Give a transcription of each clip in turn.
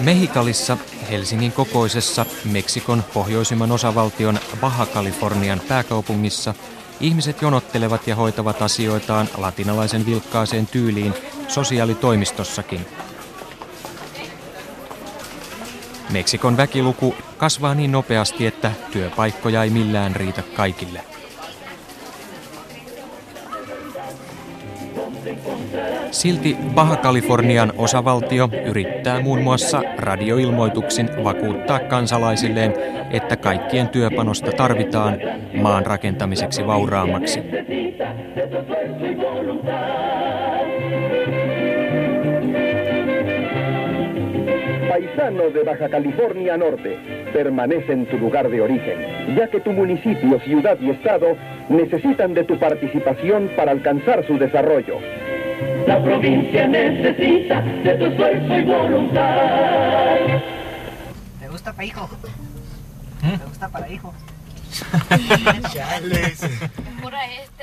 Mehikalissa, Helsingin kokoisessa Meksikon pohjoisimman osavaltion Baja Californian pääkaupungissa, ihmiset jonottelevat ja hoitavat asioitaan latinalaisen vilkkaaseen tyyliin sosiaalitoimistossakin. Meksikon väkiluku kasvaa niin nopeasti, että työpaikkoja ei millään riitä kaikille. Silti Baja-Kalifornian osavaltio yrittää muun muassa radioilmoituksin vakuuttaa kansalaisilleen, että kaikkien työpanosta tarvitaan maan rakentamiseksi vauraammaksi. Paisano de Baja California Norte, permanece en tu lugar de origen, ya que tu municipio, ciudad y estado necesitan de tu participación para alcanzar su desarrollo. La provincia necesita de tu esfuerzo y voluntad. ¿Te gusta para hijo? ¿Mm? ¿Te gusta para hijo?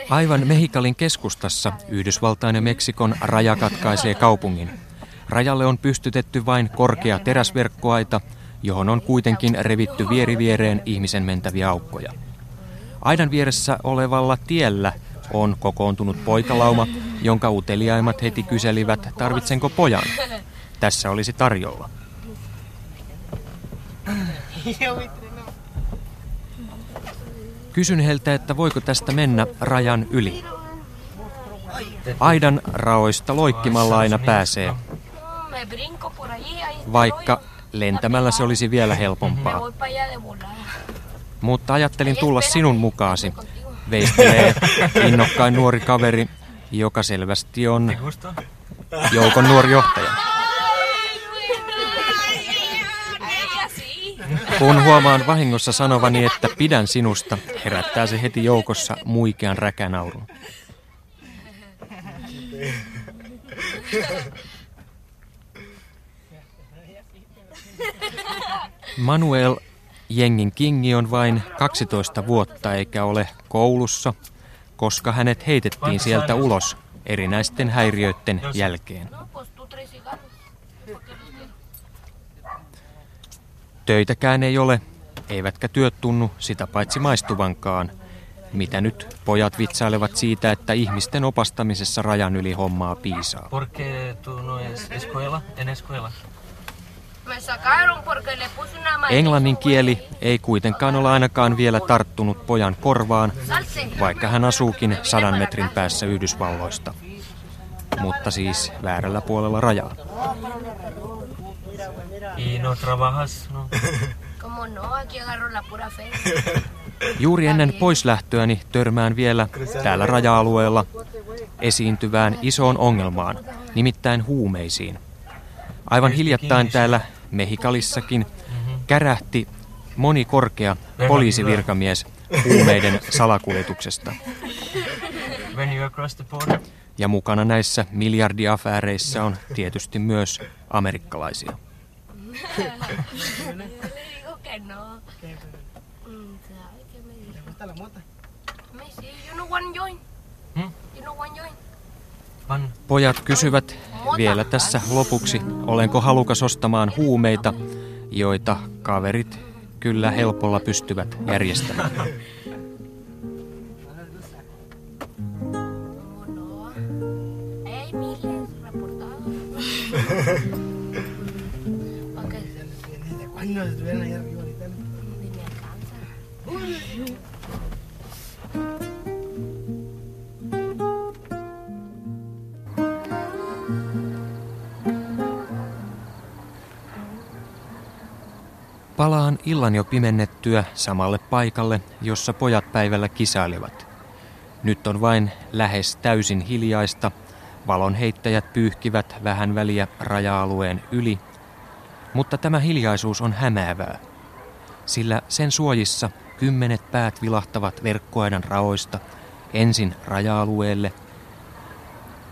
Aivan Mehikalin keskustassa Yhdysvaltain ja Meksikon raja katkaisee kaupungin. Rajalle on pystytetty vain korkea teräsverkkoaita, johon on kuitenkin revitty vieriviereen ihmisen mentäviä aukkoja. Aidan vieressä olevalla tiellä on kokoontunut poikalauma, jonka uteliaimmat heti kyselivät, tarvitsenko pojan. Tässä olisi tarjolla. Kysyn heiltä, että voiko tästä mennä rajan yli. Aidan raoista loikkimalla aina pääsee, vaikka lentämällä se olisi vielä helpompaa. Mutta ajattelin tulla sinun mukaasi, veistelee innokkain nuori kaveri, joka selvästi on joukon nuori johtaja. Kun huomaan vahingossa sanovani, että pidän sinusta, herättää se heti joukossa muikean räkänaurun. Manuel Jengin Kingi on vain 12 vuotta eikä ole koulussa, koska hänet heitettiin sieltä ulos erinäisten häiriöiden jälkeen. Töitäkään ei ole, eivätkä työt tunnu sitä paitsi maistuvankaan. Mitä nyt pojat vitsailevat siitä, että ihmisten opastamisessa rajan yli hommaa piisaa. no Englannin kieli ei kuitenkaan ole ainakaan vielä tarttunut pojan korvaan, vaikka hän asuukin sadan metrin päässä Yhdysvalloista. Mutta siis väärällä puolella rajaa. No trabajas, no. Juuri ennen poislähtöäni törmään vielä täällä raja-alueella esiintyvään isoon ongelmaan, nimittäin huumeisiin. Aivan hiljattain täällä Mehikalissakin kärähti moni korkea poliisivirkamies huumeiden salakuljetuksesta. Ja mukana näissä miljardiafääreissä on tietysti myös amerikkalaisia. Pojat kysyvät vielä tässä lopuksi, olenko halukas ostamaan huumeita, joita kaverit kyllä helpolla pystyvät järjestämään. Cuando estuvieran ahí arriba Palaan illan jo pimennettyä samalle paikalle, jossa pojat päivällä kisailevat. Nyt on vain lähes täysin hiljaista. Valonheittäjät pyyhkivät vähän väliä raja-alueen yli, mutta tämä hiljaisuus on hämäävää, sillä sen suojissa kymmenet päät vilahtavat verkkoaidan raoista ensin raja-alueelle,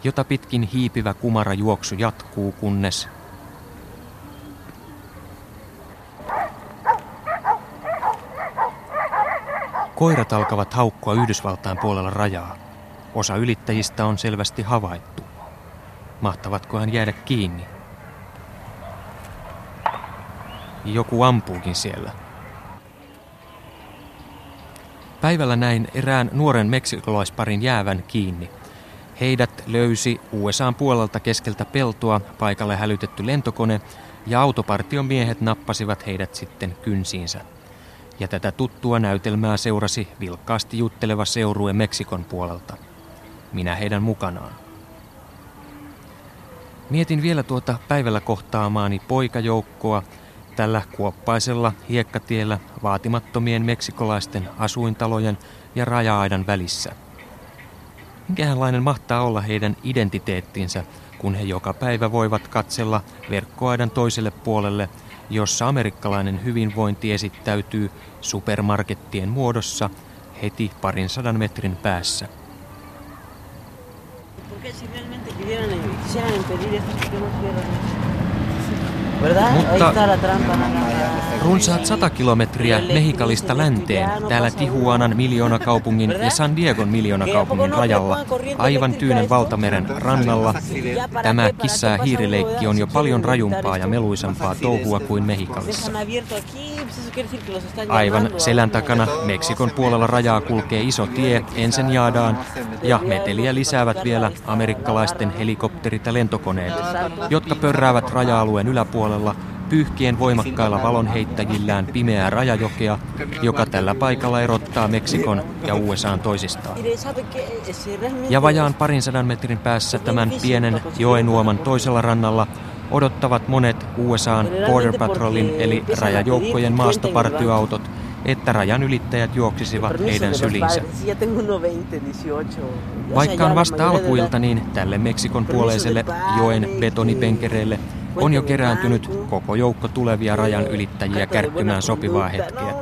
jota pitkin hiipivä kumara juoksu jatkuu, kunnes Koirat alkavat haukkua Yhdysvaltain puolella rajaa. Osa ylittäjistä on selvästi havaittu. Mahtavatko hän jäädä kiinni? joku ampuukin siellä. Päivällä näin erään nuoren meksikolaisparin jäävän kiinni. Heidät löysi USAn puolelta keskeltä peltoa paikalle hälytetty lentokone ja autopartion miehet nappasivat heidät sitten kynsiinsä. Ja tätä tuttua näytelmää seurasi vilkkaasti jutteleva seurue Meksikon puolelta. Minä heidän mukanaan. Mietin vielä tuota päivällä kohtaamaani poikajoukkoa tällä kuoppaisella hiekkatiellä vaatimattomien meksikolaisten asuintalojen ja raja-aidan välissä. Minkälainen mahtaa olla heidän identiteettinsä, kun he joka päivä voivat katsella verkkoaidan toiselle puolelle, jossa amerikkalainen hyvinvointi esittäytyy supermarkettien muodossa heti parin sadan metrin päässä. Porque si realmente quisieran, quisieran impedir esto, ¿por qué no cierran? Mutta trampa. la- la- runsaat 100 kilometriä Mehikalista länteen, täällä Tijuanan miljoonakaupungin ja San Diegon miljoonakaupungin rajalla, aivan Tyynen valtameren rannalla, tämä kissa- ja hiirileikki on jo paljon rajumpaa ja meluisampaa touhua kuin Mehikalissa. Aivan selän takana Meksikon puolella rajaa kulkee iso tie Ensenjadaan ja meteliä lisäävät vielä amerikkalaisten helikopterit ja lentokoneet, jotka pörräävät raja-alueen yläpuolella pyyhkien voimakkailla valonheittäjillään pimeää rajajokea, joka tällä paikalla erottaa Meksikon ja USAn toisistaan. Ja vajaan parin sadan metrin päässä tämän pienen joenuoman toisella rannalla odottavat monet USAn Border Patrolin eli rajajoukkojen maastopartioautot, että rajan ylittäjät juoksisivat heidän syliinsä. padres, si ya tengo uno 20, 18. Ya Vaikka on vasta alkuilta, niin tälle Meksikon puoleiselle joen betonipenkereelle on jo kerääntynyt koko joukko tulevia rajan ylittäjiä kärkkymään sopivaa hetkeä.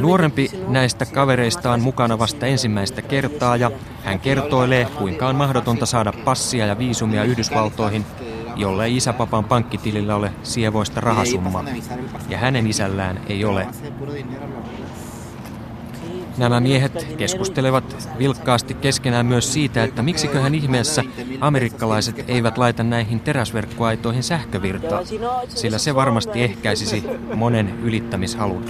Nuorempi näistä kavereista on mukana vasta ensimmäistä kertaa ja hän kertoilee, kuinka on mahdotonta saada passia ja viisumia Yhdysvaltoihin, jollei isäpapan pankkitilillä ole sievoista rahasummaa. Ja hänen isällään ei ole. Nämä miehet keskustelevat vilkkaasti keskenään myös siitä, että miksiköhän ihmeessä amerikkalaiset eivät laita näihin teräsverkkoaitoihin sähkövirtaa, sillä se varmasti ehkäisisi monen ylittämishalun.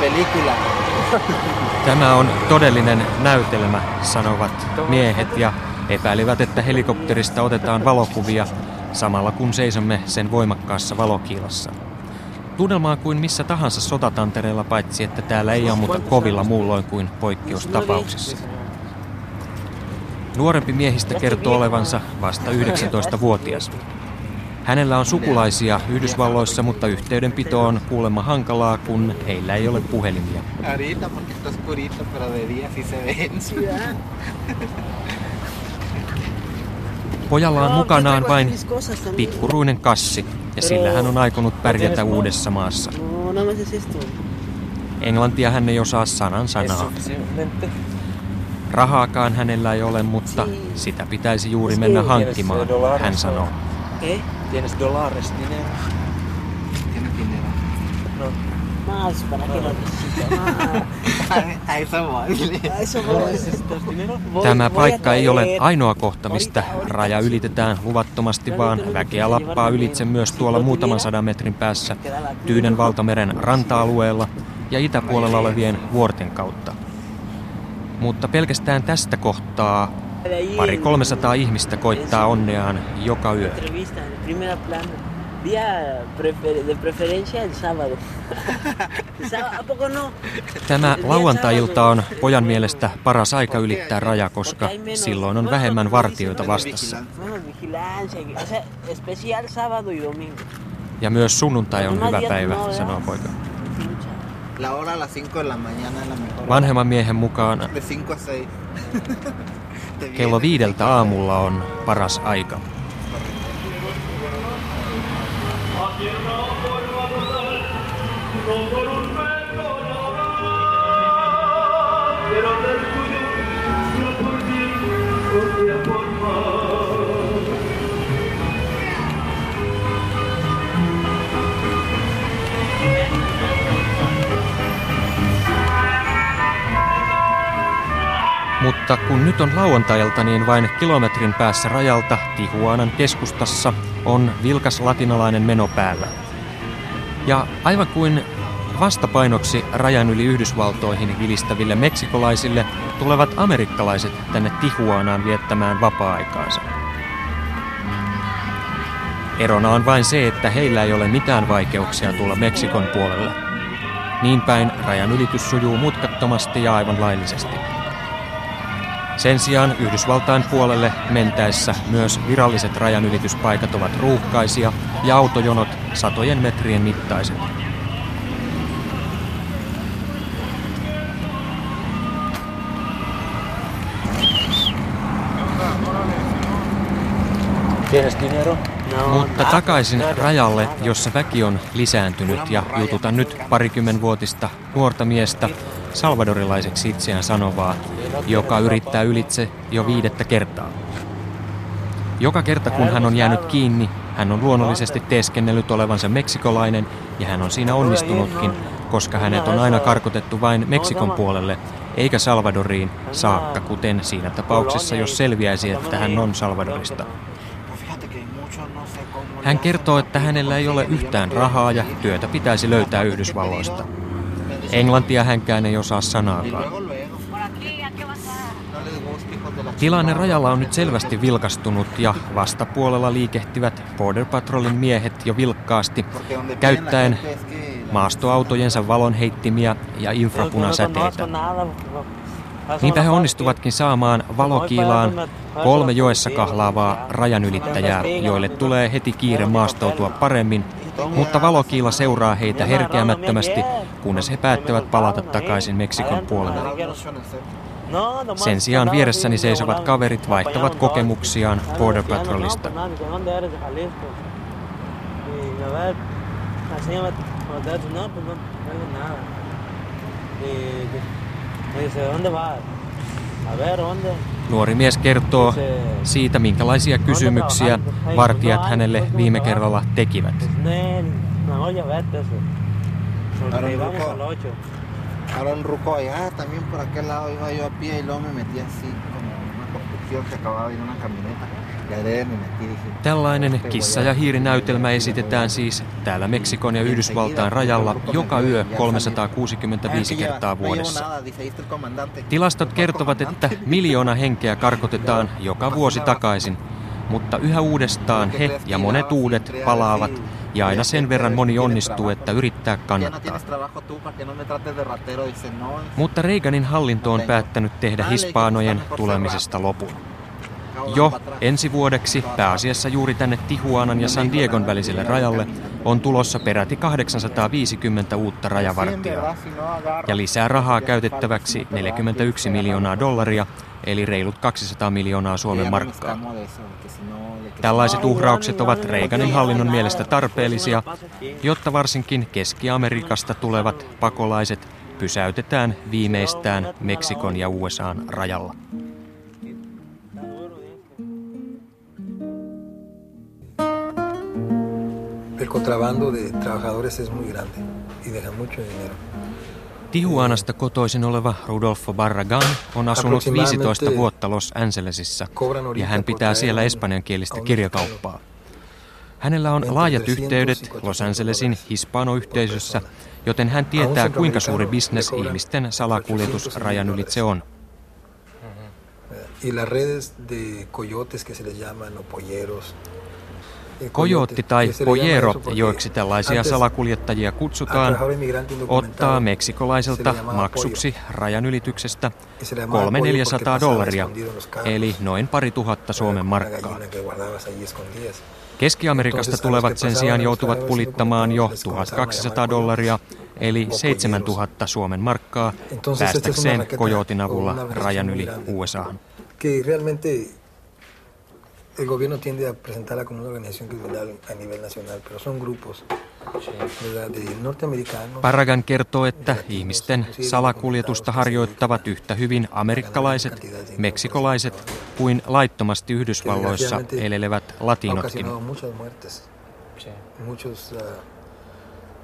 Película. Tämä on todellinen näytelmä, sanovat miehet ja epäilivät, että helikopterista otetaan valokuvia samalla kun seisomme sen voimakkaassa valokiilassa. Tunnelma on kuin missä tahansa sotatantereella, paitsi että täällä ei ammuta kovilla muulloin kuin poikkeustapauksissa. Nuorempi miehistä kertoo olevansa vasta 19-vuotias. Hänellä on sukulaisia Yhdysvalloissa, mutta yhteydenpito on kuulemma hankalaa, kun heillä ei ole puhelimia. Pojalla on No, mukanaan vain pikkuruinen kassi, ja sillä hän on aikonut pärjätä uudessa maassa. No, es esto. Englantia hän ei osaa sanan sanaa. Rahaakaan hänellä ei ole, mutta sitä pitäisi juuri mennä hankkimaan, hän sanoo. Tienes dólares, dinero. Tiene dinero. No. Más, ¿para qué lo necesito? Más. A eso. Voy- Tämä paikka ei ole ainoa kohta, mistä raja ylitetään luvattomasti, vaan väkeä lappaa ylitse myös tuolla muutaman sadan metrin päässä Tyynen valtameren ranta-alueella ja itäpuolella olevien vuorten kautta. Mutta pelkästään tästä kohtaa pari en- 300 ihmistä koittaa onneaan joka yö. Primera plana. Día prefer- de preferencia el sábado. El sábado, ¿A poco no? Tämä lauantai-ilta on pojan mielestä paras aika ylittää raja, koska silloin on vähemmän vartioita vastassa. Menos vigilancia. O sea, especial sábado y domingo. Ja myös sunnuntai on hyvä päivä, no, sanoo poika. Pincha. La hora a las 5 de la mañana es la mejor. Vanhemman miehen mukaan De 5 a 6. Te kello viideltä aamulla on paras aika. Mutta kun nyt on lauantailta, niin vain kilometrin päässä rajalta Tihuanan keskustassa on vilkas latinalainen meno päällä. Ja aivan kuin vastapainoksi rajan yli Yhdysvaltoihin vilistäville meksikolaisille tulevat amerikkalaiset tänne Tihuanaan viettämään vapaa-aikaansa. Erona on vain se, että heillä ei ole mitään vaikeuksia tulla Meksikon puolelle. Niin päin rajan ylitys sujuu mutkattomasti ja aivan laillisesti. Sen sijaan Yhdysvaltain puolelle mentäessä myös viralliset rajanylityspaikat ovat ruuhkaisia ja autojonot satojen metrien mittaiset. Mutta nada, takaisin rajalle, jossa väki on lisääntynyt ja jututan nyt parikymmenvuotista nuorta miestä salvadorilaiseksi itseään sanovaa, joka yrittää ylitse jo viidettä kertaa. Joka kerta kun hän on jäänyt kiinni, hän on luonnollisesti teeskennellyt olevansa meksikolainen ja hän on siinä onnistunutkin, koska hänet on aina karkotettu vain Meksikon puolelle, eikä Salvadoriin saakka, kuten siinä tapauksessa, jos selviäisi, että hän on Salvadorista. Hän kertoo, että hänellä ei ole yhtään rahaa ja työtä pitäisi löytää Yhdysvalloista. Englantia hänkään ei osaa sanaakaan. Tilanne rajalla on nyt selvästi vilkastunut ja vastapuolella liikehtivät Border Patrolin miehet jo vilkkaasti, käyttäen maastoautojensa valonheittimiä ja infrapunasäteitä. Niinpä he onnistuvatkin saamaan valokiilaan kolme joessa kahlaavaa rajanylittäjää, joille tulee heti kiire maastoutua paremmin, mutta valokiila seuraa heitä herkeämättömästi, kunnes he päättävät palata takaisin Meksikon puolelle. Sen sijaan vieressäni seisovat kaverit vaihtavat kokemuksiaan Border Patrolista. Nuori mies kertoo siitä, minkälaisia kysymyksiä vartijat hänelle viime kerralla tekivät. Ahora un ruco. allá, también por aquel lado iba yo a pie y luego me metí así como una construcción que acababa de ir una camioneta. Tällainen kissa- ja hiirinäytelmä esitetään siis täällä Meksikon ja Yhdysvaltain rajalla joka yö 365 kertaa vuodessa. Tilastot kertovat, että miljoona henkeä karkotetaan joka vuosi takaisin, mutta yhä uudestaan he ja monet uudet palaavat ja aina sen verran moni onnistuu, että yrittää kannattaa. Mutta Reaganin hallinto on päättänyt tehdä hispaanojen tulemisesta lopun. Jo ensi vuodeksi, pääasiassa juuri tänne Tihuanan ja San Diegon väliselle rajalle, on tulossa peräti 850 uutta rajavartijaa. Ja lisää rahaa käytettäväksi 41 miljoonaa dollaria, eli reilut 200 miljoonaa Suomen markkaa. Tällaiset uhraukset ovat Reaganin hallinnon mielestä tarpeellisia, jotta varsinkin Keski-Amerikasta tulevat pakolaiset pysäytetään viimeistään Meksikon ja USAn rajalla. Contrabando de trabajadores es muy grande y deja mucho dinero. Tijuanasta kotoisin oleva Rudolfo Barragan on asunut 15 vuotta Los Angelesissa ja hän pitää siellä espanjankielistä kirjakauppaa. Hänellä on laajat yhteydet Los Angelesin hispanoyhteisössä, joten hän tietää kuinka suuri bisnes ihmisten salakuljetus rajan ylitse on. Y las redes de coyotes que se les llaman o polleros. Kojootti tai pojero, joiksi tällaisia salakuljettajia al kutsutaan, ottaa meksikolaiselta maksuksi rajanylityksestä Y se le llamaba pollo 300-400 porque pasaba dollaria, eli noin pari tuhatta Suomen una markkaa. Keski-Amerikasta tulevat sen sijaan joutuvat pulittamaan jo les comenzaban a 1200 llamar dollaria, eli o 7000 Suomen markkaa, päästäkseen Kojotin o avulla rajan yli grande. USAhan. Que realmente el gobierno tiende a presentarla como una organización criminal a nivel nacional, pero son grupos ¿verdad? de norteamericanos. Paragan kertoo, että ihmisten salakuljetusta harjoittavat yhtä hyvin amerikkalaiset, meksikolaiset kuin laittomasti Yhdysvalloissa elelevät latinotkin. ah,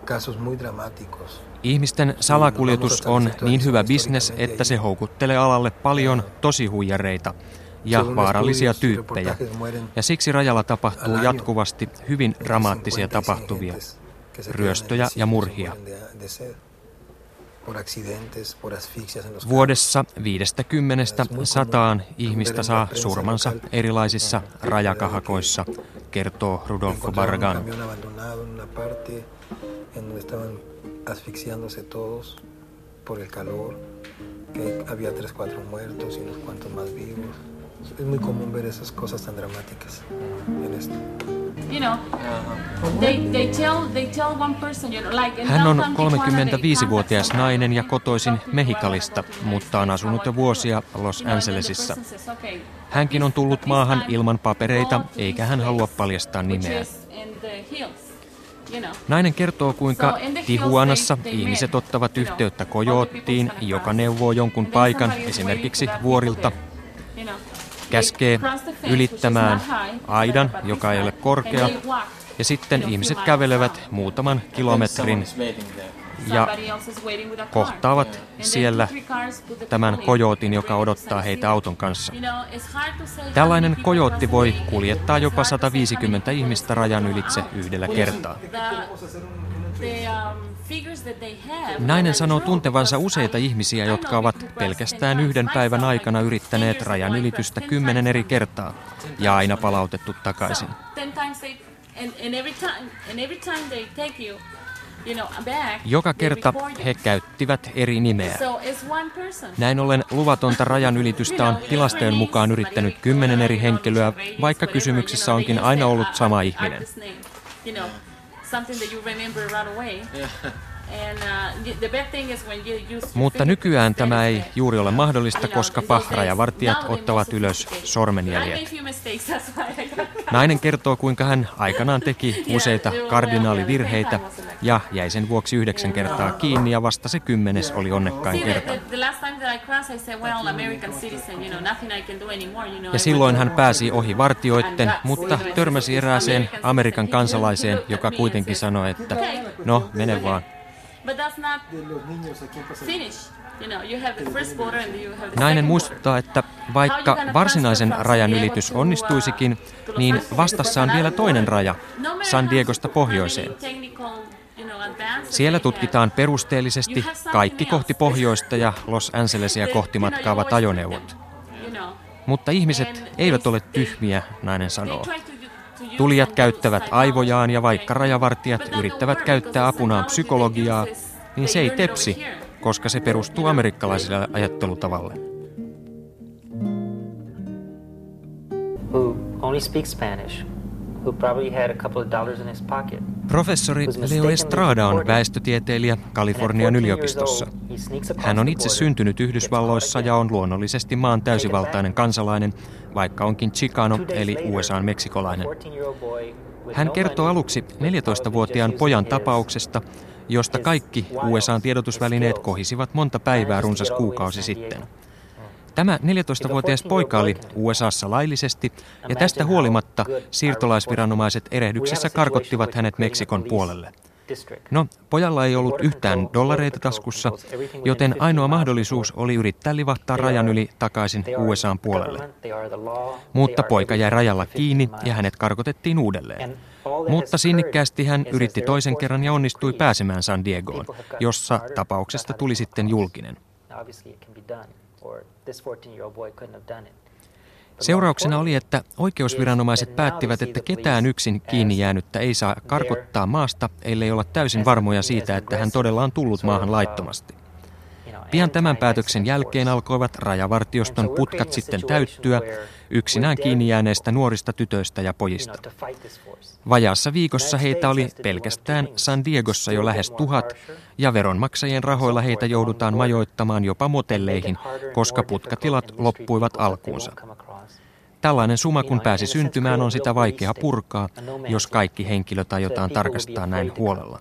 casos muy dramáticos. Ihmisten salakuljetus on niin hyvä bisnes, että se houkuttelee alalle paljon tosihuijareita ja vaarallisia tyyppejä. Ja siksi rajalla tapahtuu jatkuvasti hyvin dramaattisia tapahtuvia, ryöstöjä ja murhia. Vuodessa 50 sataan ihmistä saa surmansa erilaisissa rajakahakoissa, kertoo Rudolfo Barragan. todos por el calor, que había tres, cuatro muertos y unos cuantos más vivos. Es muy común ver esas cosas tan dramáticas en esto. Hän on 35-vuotias nainen ja kotoisin Mehikalista, mutta on asunut jo vuosia Los Angelesissa. Hänkin on tullut maahan ilman papereita, eikä hän halua paljastaa nimeä. Nainen kertoo, kuinka Tihuanassa ihmiset ottavat yhteyttä kojoottiin, joka neuvoo jonkun paikan, esimerkiksi vuorilta, käskee ylittämään aidan, joka ei ole korkea, ja sitten ihmiset kävelevät muutaman kilometrin ja kohtaavat siellä tämän kojootin, joka odottaa heitä auton kanssa. Tällainen kojootti voi kuljettaa jopa 150 ihmistä rajan ylitse yhdellä kertaa. Nainen sanoo tuntevansa useita ihmisiä, jotka ovat pelkästään yhden päivän aikana yrittäneet rajan ylitystä kymmenen eri kertaa ja aina palautettu takaisin. Joka kerta he käyttivät eri nimeä. Näin ollen luvatonta rajan ylitystä on tilastojen mukaan yrittänyt kymmenen eri henkilöä, vaikka kysymyksessä onkin aina ollut sama ihminen something that you remember right away. Uh, Mutta nykyään tämä ei juuri ole mahdollista, koska pahrajavartijat ottavat ylös sormenjäljet. Nainen kertoo, kuinka hän aikanaan teki useita kardinaalivirheitä ja jäi sen vuoksi yhdeksän kertaa kiinni ja vasta se kymmenes oli onnekkain kerta. Ja silloin hän pääsi ohi vartioitten, mutta törmäsi erääseen Amerikan kansalaiseen, joka kuitenkin sanoi, että no mene vaan. Nainen muistuttaa, että vaikka varsinaisen rajan ylitys onnistuisikin, niin vastassa on vielä toinen raja, San Diegosta pohjoiseen. Siellä tutkitaan perusteellisesti kaikki kohti pohjoista ja Los Angelesia kohti matkaavat ajoneuvot. Mutta ihmiset eivät ole tyhmiä, nainen sanoo. Tulijat käyttävät aivojaan ja vaikka rajavartijat yrittävät käyttää apunaan psykologiaa, niin se ei tepsi, koska se perustuu amerikkalaiselle ajattelutavalle. Who only speaks Spanish, who probably had a couple of dollars in his pocket. Professori Leo Estrada on väestötieteilijä Kalifornian yliopistossa. Hän on itse syntynyt Yhdysvalloissa ja on luonnollisesti maan täysivaltainen kansalainen, vaikka onkin Chicano eli USAn meksikolainen. Hän kertoo aluksi 14-vuotiaan pojan tapauksesta, josta kaikki USAn tiedotusvälineet kohisivat monta päivää runsas kuukausi sitten. Tämä 14-vuotias poika oli USAssa laillisesti ja tästä huolimatta siirtolaisviranomaiset erehdyksessä karkottivat hänet Meksikon puolelle. No, pojalla ei ollut yhtään dollareita taskussa, joten ainoa mahdollisuus oli yrittää livahtaa rajan yli takaisin USAn puolelle. Mutta poika jäi rajalla kiinni ja hänet karkotettiin uudelleen. Mutta sinnikkäästi hän yritti toisen kerran ja onnistui pääsemään San Diegoon, jossa tapauksesta tuli sitten julkinen. Seurauksena oli, että oikeusviranomaiset päättivät, että ketään yksin kiinni jäänyttä ei saa karkottaa maasta, ellei olla täysin varmoja siitä, että hän todella on tullut maahan laittomasti. Pian tämän päätöksen jälkeen alkoivat rajavartioston putkat sitten täyttyä yksinään kiinni jääneistä nuorista tytöistä ja pojista. Vajaassa viikossa heitä oli pelkästään San Diegossa jo lähes tuhat, ja veronmaksajien rahoilla heitä joudutaan majoittamaan jopa motelleihin, koska putkatilat loppuivat alkuunsa. Tällainen suma, kun pääsi syntymään, on sitä vaikea purkaa, jos kaikki henkilöt aiotaan tarkastaa näin huolella.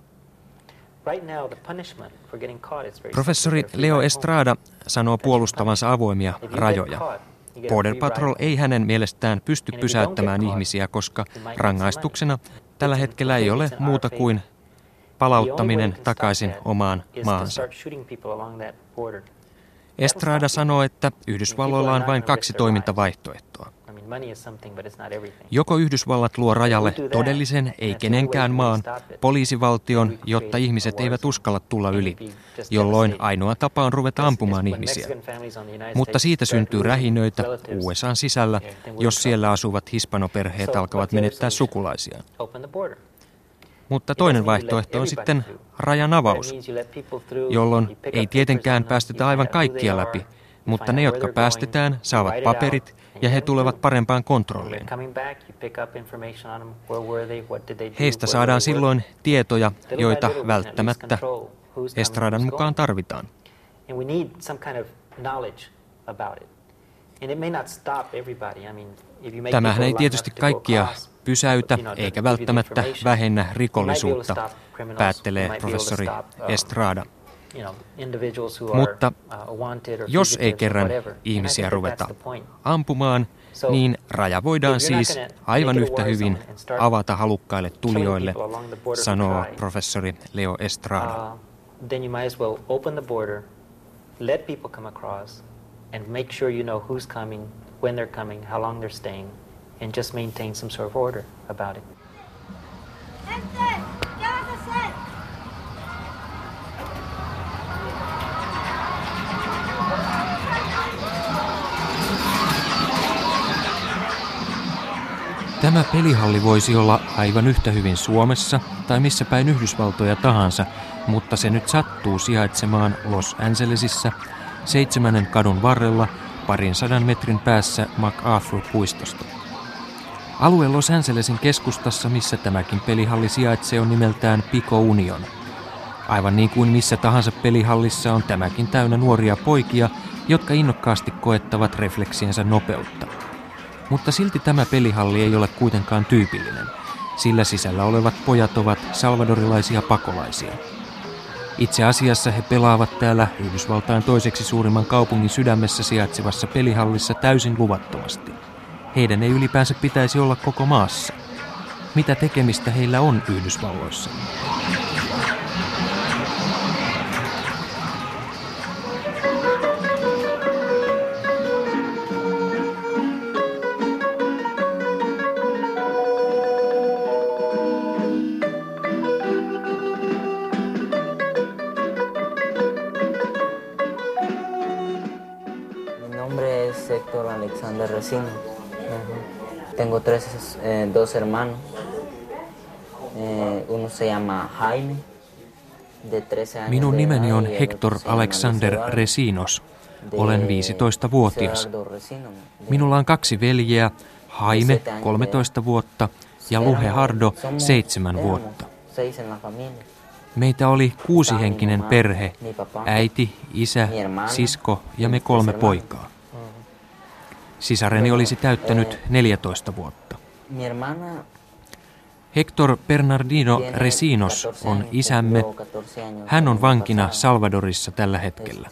Professori Leo Estrada sanoo puolustavansa avoimia rajoja. Border Patrol ei hänen mielestään pysty pysäyttämään ihmisiä, koska rangaistuksena tällä hetkellä ei ole muuta kuin palauttaminen takaisin omaan maahansa. Estrada sanoo, että Yhdysvalloilla on vain kaksi toimintavaihtoehtoa. Joko Yhdysvallat luo rajalle todellisen, ei kenenkään maan, poliisivaltion, jotta ihmiset eivät uskalla tulla yli, jolloin ainoa tapa on ruveta ampumaan ihmisiä. Mutta siitä syntyy rähinöitä USAn sisällä, jos siellä asuvat hispanoperheet alkavat menettää sukulaisiaan. Mutta toinen vaihtoehto on sitten rajan avaus, jolloin ei tietenkään päästetä aivan kaikkia läpi, mutta ne, jotka päästetään, saavat paperit ja he tulevat parempaan kontrolliin. Heistä saadaan silloin tietoja, joita välttämättä Estradan mukaan tarvitaan. Tämähän ei tietysti kaikkia pysäytä eikä välttämättä vähennä rikollisuutta, päättelee professori Estrada. Mutta jos ei kerran ihmisiä ruveta ampumaan, niin raja voidaan siis aivan yhtä hyvin avata halukkaille tulijoille, sanoo professori Leo Estrada. Then you might as well open the border, let people come across, and make sure you know who's coming, when they're coming, how long they're staying, and just maintain some sort of order about it. Tämä pelihalli voisi olla aivan yhtä hyvin Suomessa tai missä päin Yhdysvaltoja tahansa, mutta se nyt sattuu sijaitsemaan Los Angelesissa, seitsemännen kadun varrella parin sadan metrin päässä MacArthur-puistosta. Alue Los Angelesin keskustassa, missä tämäkin pelihalli sijaitsee, on nimeltään Pico Union. Aivan niin kuin missä tahansa pelihallissa on tämäkin täynnä nuoria poikia, jotka innokkaasti koettavat refleksiensä nopeutta. Mutta silti tämä pelihalli ei ole kuitenkaan tyypillinen, sillä sisällä olevat pojat ovat salvadorilaisia pakolaisia. Itse asiassa he pelaavat täällä Yhdysvaltain toiseksi suurimman kaupungin sydämessä sijaitsevassa pelihallissa täysin luvattomasti. Heidän ei ylipäänsä pitäisi olla koko maassa. Mitä tekemistä heillä on Yhdysvalloissa? Tengo tres, eh, dos hermanos. Eh, uno se llama Jaime, de 13 años Minun nimeni on Hector Alexander Resinos. Olen 15-vuotias. Minulla on kaksi veljeä, Jaime 13 vuotta ja Luhe Hardo 7 vuotta. Meitä oli kuusihenkinen perhe, äiti, isä, sisko ja me kolme poikaa. Sisareni olisi täyttänyt 14 vuotta. Hector Bernardino Resinos on isämme. Hän on vankina Salvadorissa tällä hetkellä.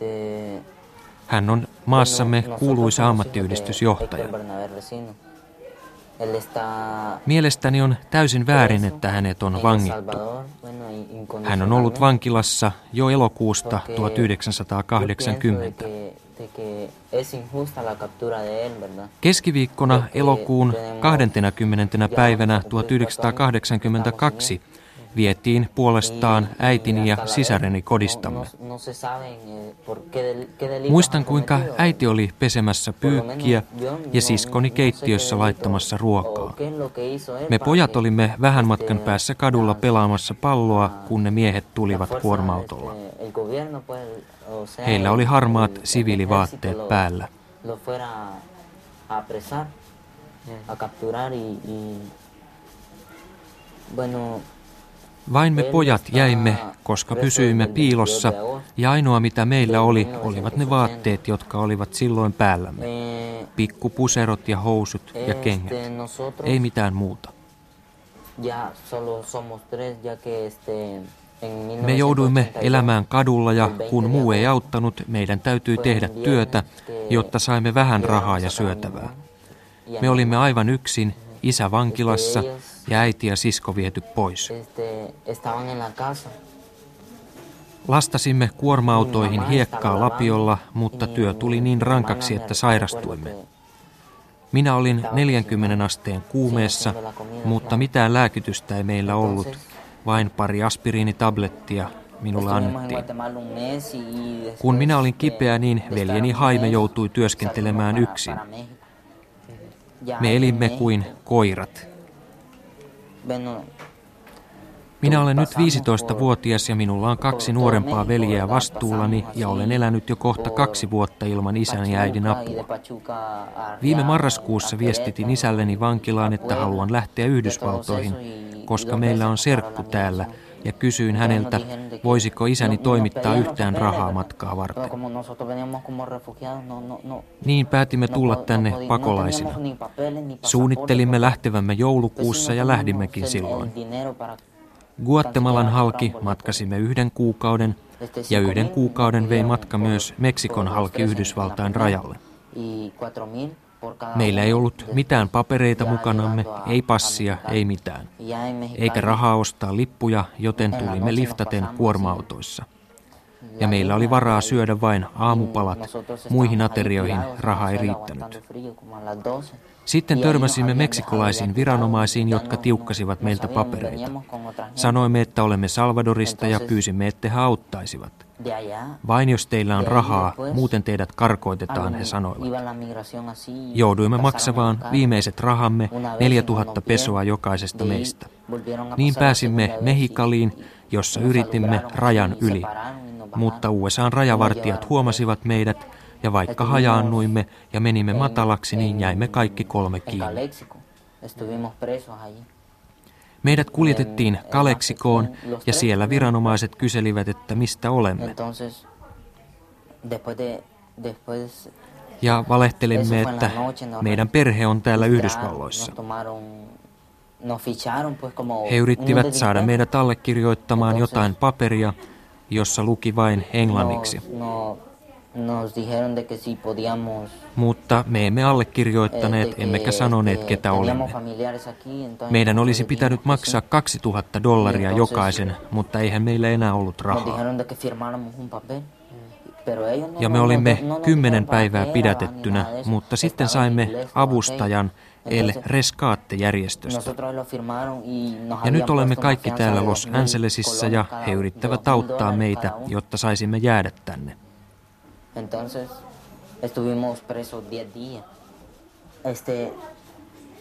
Hän on maassamme kuuluisa ammattiyhdistysjohtaja. Mielestäni on täysin väärin, että hänet on vangittu. Hän on ollut vankilassa jo elokuusta 1980. Keskiviikkona elokuun 20. päivänä 1982 vietiin puolestaan äitini ja sisareni kodistamme. Muistan, kuinka äiti oli pesemässä pyykkiä ja siskoni keittiössä laittamassa ruokaa. Me pojat olimme vähän matkan päässä kadulla pelaamassa palloa, kun ne miehet tulivat kuorma-autolla. Heillä oli harmaat siviilivaatteet päällä. Vain me pojat jäimme, koska pysyimme piilossa, ja ainoa mitä meillä oli, olivat ne vaatteet, jotka olivat silloin päällämme. Pikkupuserot ja housut ja kengät. Ei mitään muuta. Me jouduimme elämään kadulla ja kun muu ei auttanut, meidän täytyi tehdä työtä, jotta saimme vähän rahaa ja syötävää. Me olimme aivan yksin, isä vankilassa ja äiti ja sisko viety pois. Lastasimme kuorma-autoihin hiekkaa lapiolla, mutta työ tuli niin rankaksi, että sairastuimme. Minä olin 40 asteen kuumeessa, mutta mitään lääkitystä ei meillä ollut, vain pari aspiriinitablettia minulle annettiin. Kun minä olin kipeä, niin veljeni Haime joutui työskentelemään yksin. Me elimme kuin koirat. Minä olen nyt 15-vuotias ja minulla on kaksi nuorempaa veljeä vastuullani ja olen elänyt jo kohta kaksi vuotta ilman isän ja äidin apua. Viime marraskuussa viestitin isälleni vankilaan, että haluan lähteä Yhdysvaltoihin, koska meillä on serkku täällä, ja kysyin häneltä, voisiko isäni toimittaa yhtään rahaa matkaa varten. Niin päätimme tulla tänne pakolaisina. Suunnittelimme lähtevämme joulukuussa ja lähdimmekin silloin. Guatemalan halki matkasimme yhden kuukauden ja yhden kuukauden vei matka myös Meksikon halki Yhdysvaltain rajalle. Meillä ei ollut mitään papereita mukanamme, ei passia, ei mitään. Eikä rahaa ostaa lippuja, joten tulimme liftaten kuorma-autoissa. Ja meillä oli varaa syödä vain aamupalat, muihin aterioihin raha ei riittänyt. Sitten törmäsimme meksikolaisiin viranomaisiin, jotka tiukkasivat meiltä papereita. Sanoimme, että olemme Salvadorista ja pyysimme, että he auttaisivat. Vain jos teillä on rahaa, muuten teidät karkoitetaan, he sanoivat. Jouduimme maksamaan viimeiset rahamme 4000 pesoa jokaisesta meistä. Niin pääsimme Mehikaliin, jossa yritimme rajan yli. Mutta USAn rajavartijat huomasivat meidät ja vaikka hajaannuimme ja menimme matalaksi, niin jäimme kaikki kolme kiinni. Meidät kuljetettiin Kaleksikoon ja siellä viranomaiset kyselivät, että mistä olemme. Ja valehtelimme, että meidän perhe on täällä Yhdysvalloissa. He yrittivät saada meidät allekirjoittamaan jotain paperia, jossa luki vain englanniksi. Nos dijeron de que si podíamos Mutta me emme allekirjoittaneet emmekä sanoneet, ketä olemme. Meidän olisi pitänyt maksaa 2000 dollaria jokaisen, mutta eihän meillä enää ollut rahaa. Ja me olimme kymmenen päivää pidätettynä, mutta sitten saimme avustajan El Rescate-järjestöstä. Ja nyt olemme kaikki täällä Los Angelesissa ja he yrittävät auttaa meitä, jotta saisimme jäädä tänne. Entonces estuvimos presos 10 días. Este,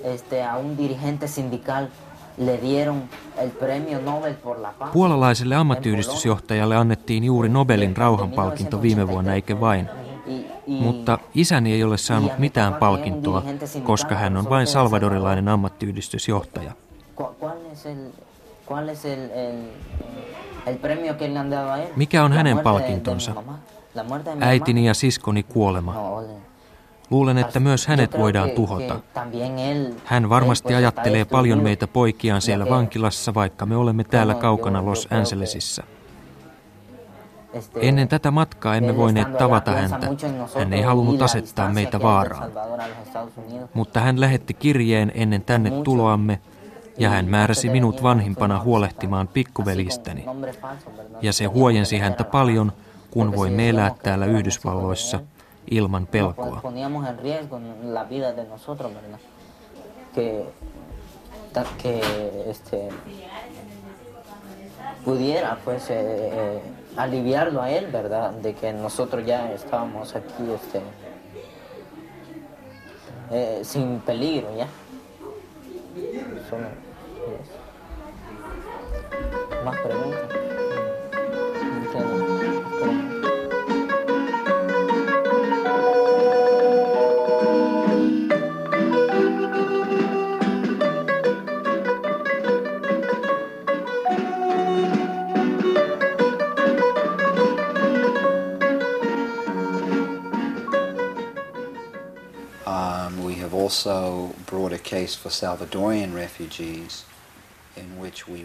este, a un dirigente sindical le dieron el premio Nobel por la paz. Puolalaiselle ammattiyhdistysjohtajalle annettiin juuri Nobelin rauhanpalkinto viime vuonna, eikä vain. Mutta isäni ei ole saanut mitään palkintoa, koska hän on vain salvadorilainen ammattiyhdistysjohtaja. Mikä on hänen palkintonsa? Äitini ja siskoni kuolema. Luulen, että myös hänet voidaan tuhota. Hän varmasti ajattelee paljon meitä poikiaan siellä vankilassa, vaikka me olemme täällä kaukana Los Angelesissa. Ennen tätä matkaa emme voineet tavata häntä. Hän ei halunnut asettaa meitä vaaraan. Mutta hän lähetti kirjeen ennen tänne tuloamme, ja hän määräsi minut vanhimpana huolehtimaan pikkuvelistäni. Ja se huojensi häntä paljon, kun voimme elää täällä Yhdysvalloissa ilman pelkoa. pudiera pues eh, eh, aliviarlo a él, ¿verdad? De que nosotros ya estábamos aquí este, eh, sin peligro ya. Solo, yes. Más preguntas.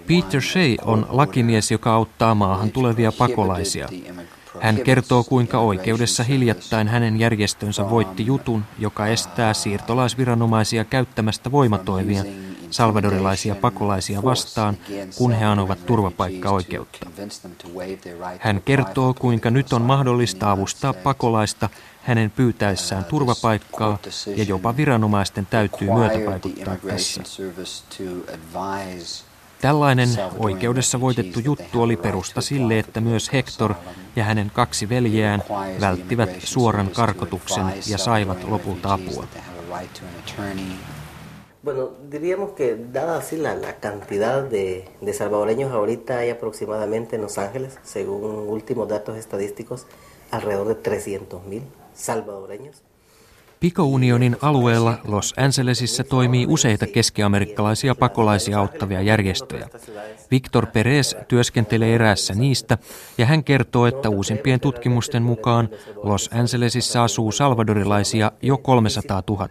Peter Shea on lakimies, joka auttaa maahan tulevia pakolaisia. Hän kertoo, kuinka oikeudessa hiljattain hänen järjestönsä voitti jutun, joka estää siirtolaisviranomaisia käyttämästä voimatoimia, salvadorilaisia pakolaisia vastaan, kun he anovat turvapaikkaoikeutta. Hän kertoo, kuinka nyt on mahdollista avustaa pakolaista hänen pyytäessään turvapaikkaa ja jopa viranomaisten täytyy myötävaikuttaa tässä. Tällainen oikeudessa voitettu juttu oli perusta sille, että myös Hector ja hänen kaksi veljeään välttivät suoran karkotuksen ja saivat lopulta apua. Bueno, diríamos que dada así la, la cantidad de, de salvadoreños ahorita hay aproximadamente en Los Ángeles, según últimos datos estadísticos, alrededor de 300.000 salvadoreños. Piko-unionin alueella Los Angelesissa toimii useita keskiamerikkalaisia pakolaisia auttavia järjestöjä. Victor Perez työskentelee eräässä niistä ja hän kertoo, että uusimpien tutkimusten mukaan Los Angelesissa asuu salvadorilaisia jo 300 000.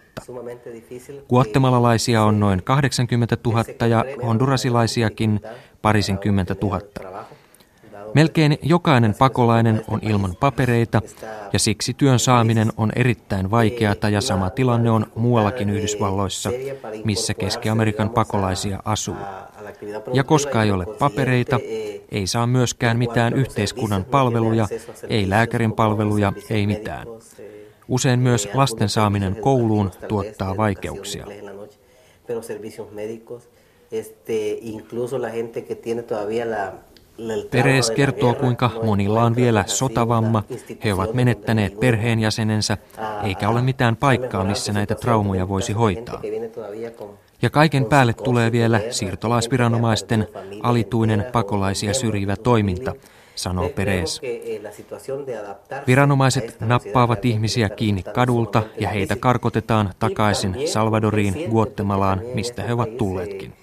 Guatemalalaisia on noin 80 000 ja hondurasilaisiakin parisenkymmentä tuhatta. Melkein jokainen pakolainen on ilman papereita ja siksi työn saaminen on erittäin vaikeata ja sama tilanne on muuallakin Yhdysvalloissa, missä Keski-Amerikan pakolaisia asuu. Ja koska ei ole papereita, ei saa myöskään mitään yhteiskunnan palveluja, ei lääkärin palveluja, ei mitään. Usein myös lasten saaminen kouluun tuottaa vaikeuksia. Este, incluso la gente que tiene todavía la, Peres kertoo, kuinka monilla on vielä sotavamma, he ovat menettäneet perheenjäsenensä, eikä ole mitään paikkaa, missä näitä traumoja voisi hoitaa. Ja kaiken päälle tulee vielä siirtolaisviranomaisten alituinen pakolaisia syrjivä toiminta, sanoo Peres. Viranomaiset nappaavat ihmisiä kiinni kadulta ja heitä karkotetaan takaisin Salvadoriin, Guatemalaan, mistä he ovat tulleetkin.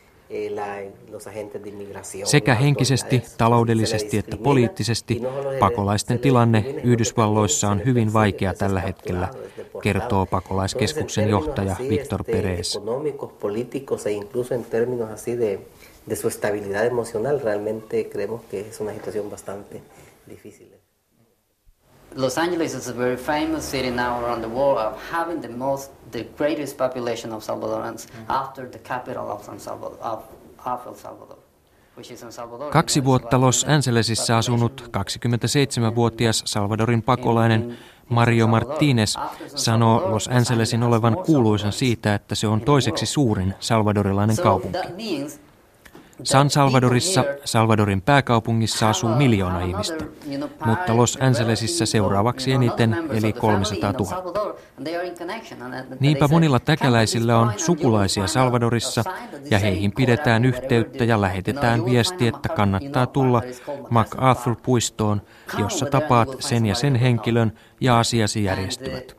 Sekä henkisesti, taloudellisesti että poliittisesti pakolaisten tilanne Yhdysvalloissa on hyvin vaikea tällä hetkellä, kertoo pakolaiskeskuksen johtaja Victor Perez. de su estabilidad emocional, realmente creemos que es una situación bastante difícil. Los Angeles is a very famous city now around the world of having the most, the greatest population of Salvadorans mm. after the capital of San Salvador, of, of El Salvador. Kaksi vuotta Los Angelesissa asunut 27-vuotias Salvadorin pakolainen Mario Martinez sanoo Los Angelesin olevan kuuluisan siitä, että se on toiseksi suurin salvadorilainen kaupunki. San Salvadorissa, Salvadorin pääkaupungissa asuu miljoona ihmistä, mutta Los Angelesissa seuraavaksi eniten eli 300 000. Niinpä monilla täkäläisillä on sukulaisia Salvadorissa ja heihin pidetään yhteyttä ja lähetetään viesti, että kannattaa tulla MacArthur-puistoon, jossa tapaat sen ja sen henkilön ja asiasi järjestyvät.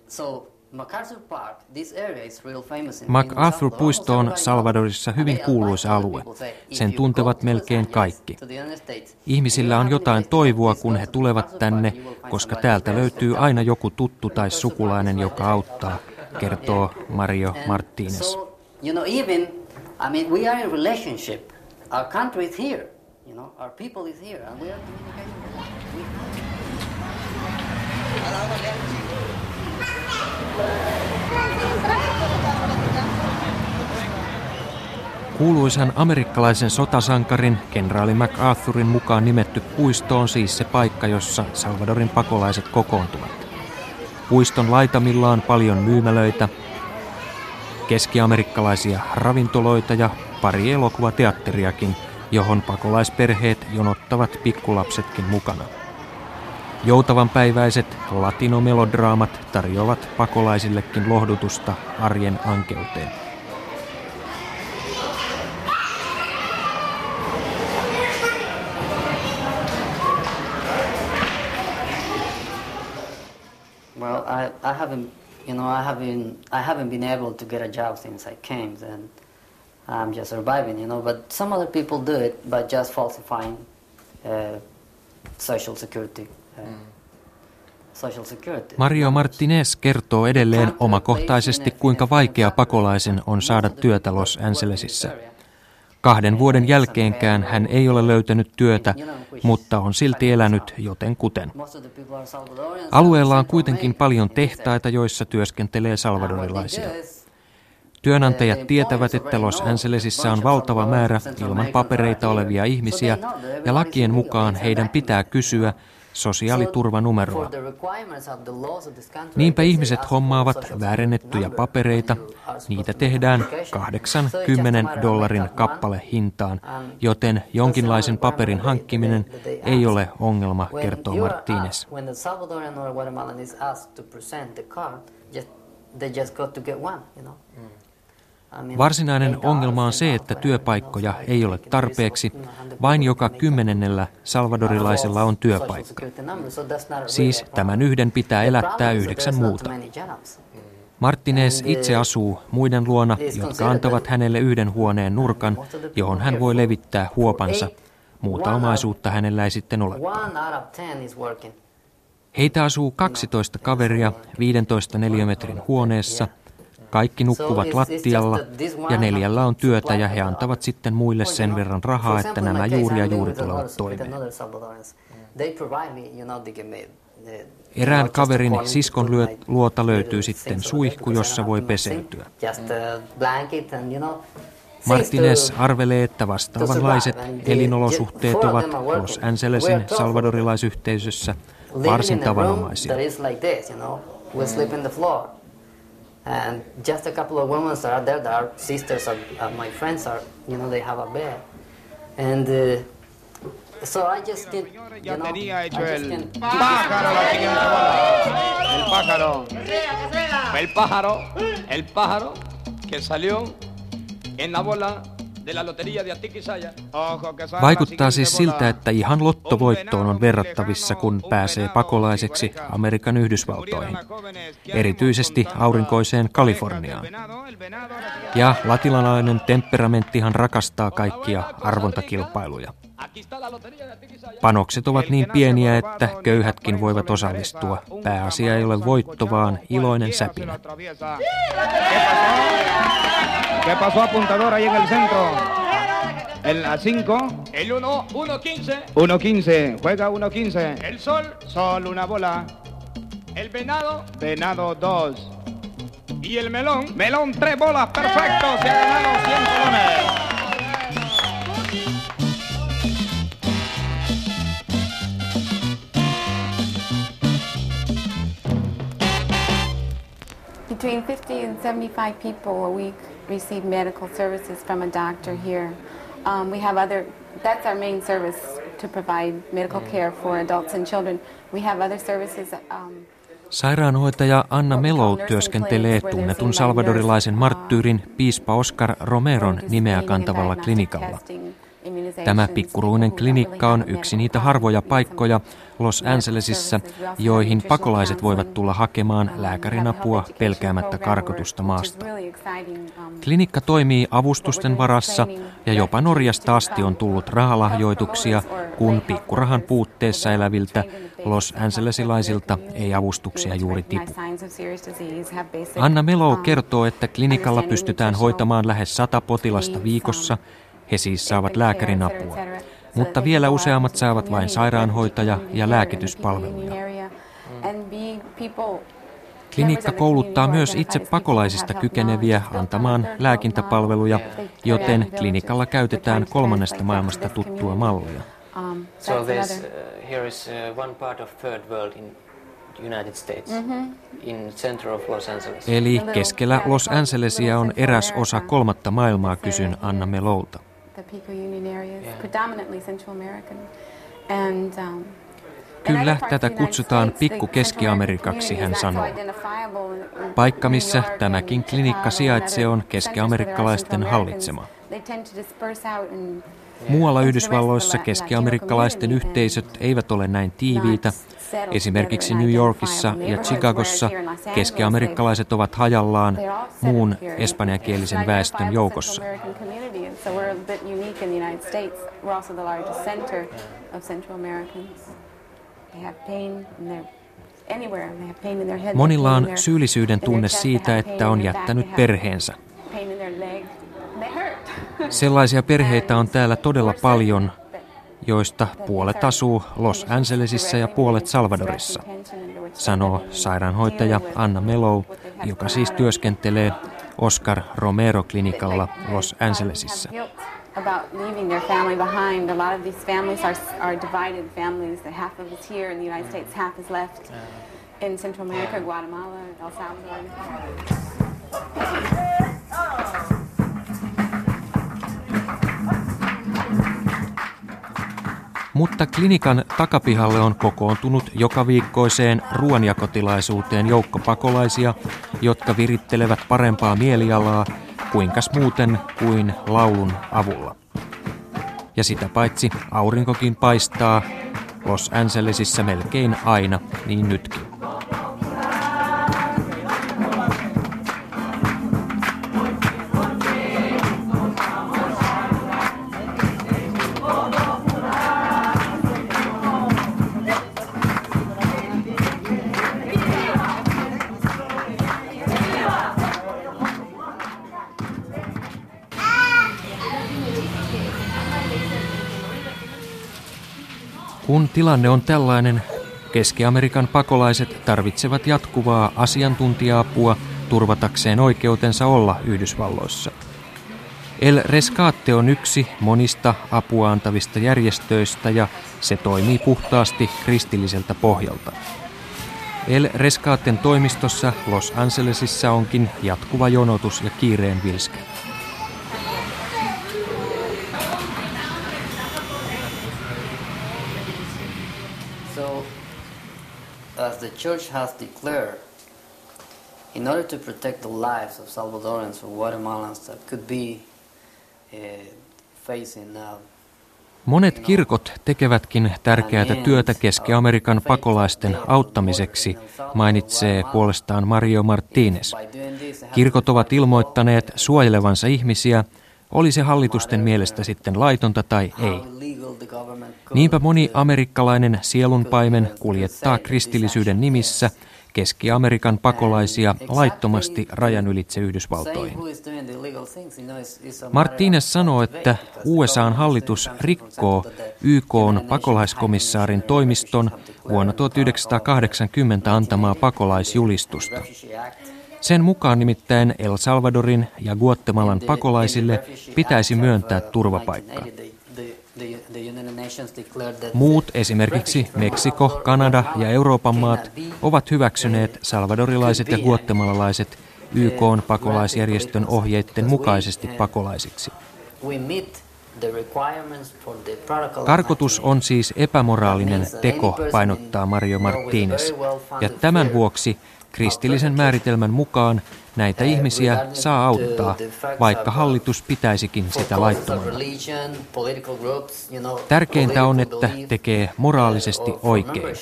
MacArthur-puisto on Salvadorissa hyvin kuuluisa alue. Sen tuntevat melkein kaikki. Ihmisillä on jotain toivoa, kun he tulevat tänne, koska täältä löytyy aina joku tuttu tai sukulainen, joka auttaa, kertoo Mario Martinez. Country is here. You know, our people is here, and we are communicating Kuuluisan amerikkalaisen sotasankarin kenraali MacArthurin mukaan nimetty puisto on siis se paikka, jossa Salvadorin pakolaiset kokoontuvat. Puiston laitamilla on paljon myymälöitä, keskiamerikkalaisia ravintoloita ja pari elokuvateatteriakin, johon pakolaisperheet jonottavat pikkulapsetkin mukana. Joutavan päiväiset latinomelodraamat tarjoavat pakolaisillekin lohdutusta arjen ankeuteen. Well, I, I haven't, you know, I haven't, I haven't been able to get a job since I came, and I'm just surviving, you know. But some other people do it by just falsifying uh, social security Mario Martinez kertoo edelleen omakohtaisesti, kuinka vaikea pakolaisen on saada työtä Los Angelesissa. Kahden vuoden jälkeenkään hän ei ole löytänyt työtä, mutta on silti elänyt joten kuten. Alueella on kuitenkin paljon tehtaita, joissa työskentelee salvadorilaisia. Työnantajat tietävät, että Los Angelesissa on valtava määrä ilman papereita olevia ihmisiä ja lakien mukaan heidän pitää kysyä sosiaaliturvanumeroa. Niinpä ihmiset hommaavat väärennettyjä papereita. Niitä tehdään 80 dollarin kappale hintaan, joten jonkinlaisen paperin hankkiminen ei ole ongelma, kertoo Martínez. Varsinainen ongelma on se, että työpaikkoja ei ole tarpeeksi. Vain joka kymmenennellä salvadorilaisella on työpaikka. Siis tämän yhden pitää elättää yhdeksän muuta. Martinez itse asuu muiden luona, jotka antavat hänelle yhden huoneen nurkan, johon hän voi levittää huopansa. Muuta omaisuutta hänellä ei sitten ole. Heitä asuu 12 kaveria 15 neliömetrin huoneessa – kaikki nukkuvat lattialla ja neljällä on työtä ja he antavat sitten muille sen verran rahaa, että nämä juuri ja juuri tulevat toimeen. Erään kaverin siskon luota löytyy sitten suihku, jossa voi peseytyä. Martinez arvelee, että vastaavanlaiset elinolosuhteet ovat Los Angelesin salvadorilaisyhteisössä varsin tavanomaisia. And just a couple of women that are there that are sisters of, of my friends are, you know, they have a bed. And uh, so I just did, you know, I just el pájaro, la siguiente bola. El pájaro. El pájaro, el pájaro que salió en la bola Vaikuttaa siis siltä, että ihan lottovoittoon on verrattavissa, kun pääsee pakolaiseksi Amerikan Yhdysvaltoihin, erityisesti aurinkoiseen Kaliforniaan. Ja latinalainen temperamenttihan rakastaa kaikkia arvontakilpailuja. Panokset ovat niin pieniä, että köyhätkin voivat osallistua. Pääasia ei ole voitto, vaan iloinen säpinä. ¿Qué pasó apuntador ahí en el centro? El a 5. El 1, 1-15. 1-15. Juega 1-15. El sol. Sol, una bola. El venado. Venado 2. Y el melón. Melón, 3 bolas. Perfecto. Se ha ganado 100 colones. Between 50 and 75 people a week receive medical services from a doctor here. Um, we have other, that's our main service to provide medical care for adults and children. We have other services. Um, Sairaanhoitaja Anna Melou työskentelee tunnetun salvadorilaisen marttyyrin piispa Oscar Romeron nimeä kantavalla klinikalla. Tämä pikkuruinen klinikka on yksi niitä harvoja paikkoja Los Angelesissa, joihin pakolaiset voivat tulla hakemaan lääkärin apua pelkäämättä karkotusta maasta. Klinikka toimii avustusten varassa ja jopa Norjasta asti on tullut rahalahjoituksia, kun pikkurahan puutteessa eläviltä Los Angelesilaisilta ei avustuksia juuri tipu. Anna Melo kertoo, että klinikalla pystytään hoitamaan lähes sata potilasta viikossa – he siis saavat lääkärin apua, mutta vielä useammat saavat vain sairaanhoitaja- ja lääkityspalveluja. Klinikka kouluttaa myös itse pakolaisista kykeneviä antamaan lääkintäpalveluja, joten klinikalla käytetään kolmannesta maailmasta tuttua mallia. So there's, uh, here is uh, one part of third world in United States, mm-hmm. in center of Los Angeles. Eli keskellä Los Angelesia on eräs osa kolmatta maailmaa, kysyn Anna Melolta the Pico Union areas, yeah. predominantly Central American. And, um, Kyllä, tätä kutsutaan pikku Keski-Amerikaksi, hän sanoo. Paikka, missä tämäkin klinikka sijaitsee, on keski-amerikkalaisten hallitsema. Muualla Yhdysvalloissa keski-amerikkalaisten yhteisöt eivät ole näin tiiviitä. Esimerkiksi New Yorkissa ja Chicagossa keski-amerikkalaiset ovat hajallaan muun espanjankielisen väestön joukossa. Monilla on syyllisyyden tunne siitä, että on jättänyt perheensä. Sellaisia perheitä on täällä todella paljon, joista puolet asuu Los Angelesissa ja puolet Salvadorissa, sanoo sairaanhoitaja Anna Melou, joka siis työskentelee Oscar Romero-klinikalla Los Angelesissa. about leaving their family behind. A Mutta klinikan takapihalle on kokoontunut joka viikkoiseen ruoanjakotilaisuuteen joukko pakolaisia, jotka virittelevät parempaa mielialaa, kuinkas muuten kuin laulun avulla. Ja sitä paitsi aurinkokin paistaa Los Angelesissa melkein aina, niin nytkin. Kun tilanne on tällainen, Keski-Amerikan pakolaiset tarvitsevat jatkuvaa asiantuntija-apua turvatakseen oikeutensa olla Yhdysvalloissa. El Rescate on yksi monista apua antavista järjestöistä ja se toimii puhtaasti kristilliseltä pohjalta. El Rescaten toimistossa Los Angelesissa onkin jatkuva jonotus ja kiireen vilske. The church has declared, in order to protect the lives of Salvadorans or Guatemalans that could be uh, facing now Monet kirkot tekevätkin tärkeää työtä Keski-Amerikan pakolaisten auttamiseksi, mainitsee puolestaan Mario Martínez. Kirkot ovat ilmoittaneet suojelevansa ihmisiä, oli se hallitusten mielestä sitten laitonta tai ei. Niinpä moni amerikkalainen sielunpaimen kuljettaa kristillisyyden nimissä Keski-Amerikan pakolaisia laittomasti rajan ylitse Yhdysvaltoihin. Martínez sanoo, että USAn hallitus rikkoo YK pakolaiskomissaarin toimiston vuonna 1980 antamaa pakolaisjulistusta. Sen mukaan nimittäin El Salvadorin ja Guatemalan pakolaisille pitäisi myöntää turvapaikka. Muut, esimerkiksi Meksiko, Kanada ja Euroopan maat, ovat hyväksyneet salvadorilaiset ja guatemalalaiset YK pakolaisjärjestön ohjeiden mukaisesti pakolaisiksi. Karkotus on siis epämoraalinen teko, painottaa Mario Martínez, ja tämän vuoksi Kristillisen määritelmän mukaan näitä ihmisiä saa auttaa, vaikka hallitus pitäisikin sitä laittomana. Tärkeintä on, että tekee moraalisesti oikein,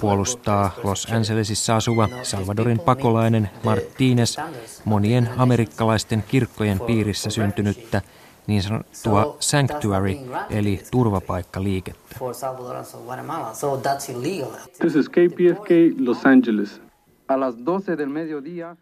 puolustaa Los Angelesissa asuva Salvadorin pakolainen Martínez monien amerikkalaisten kirkkojen piirissä syntynyttä niin sanottua sanctuary eli turvapaikkaliikettä. This is KPFK Los Angeles. A las 12 del mediodía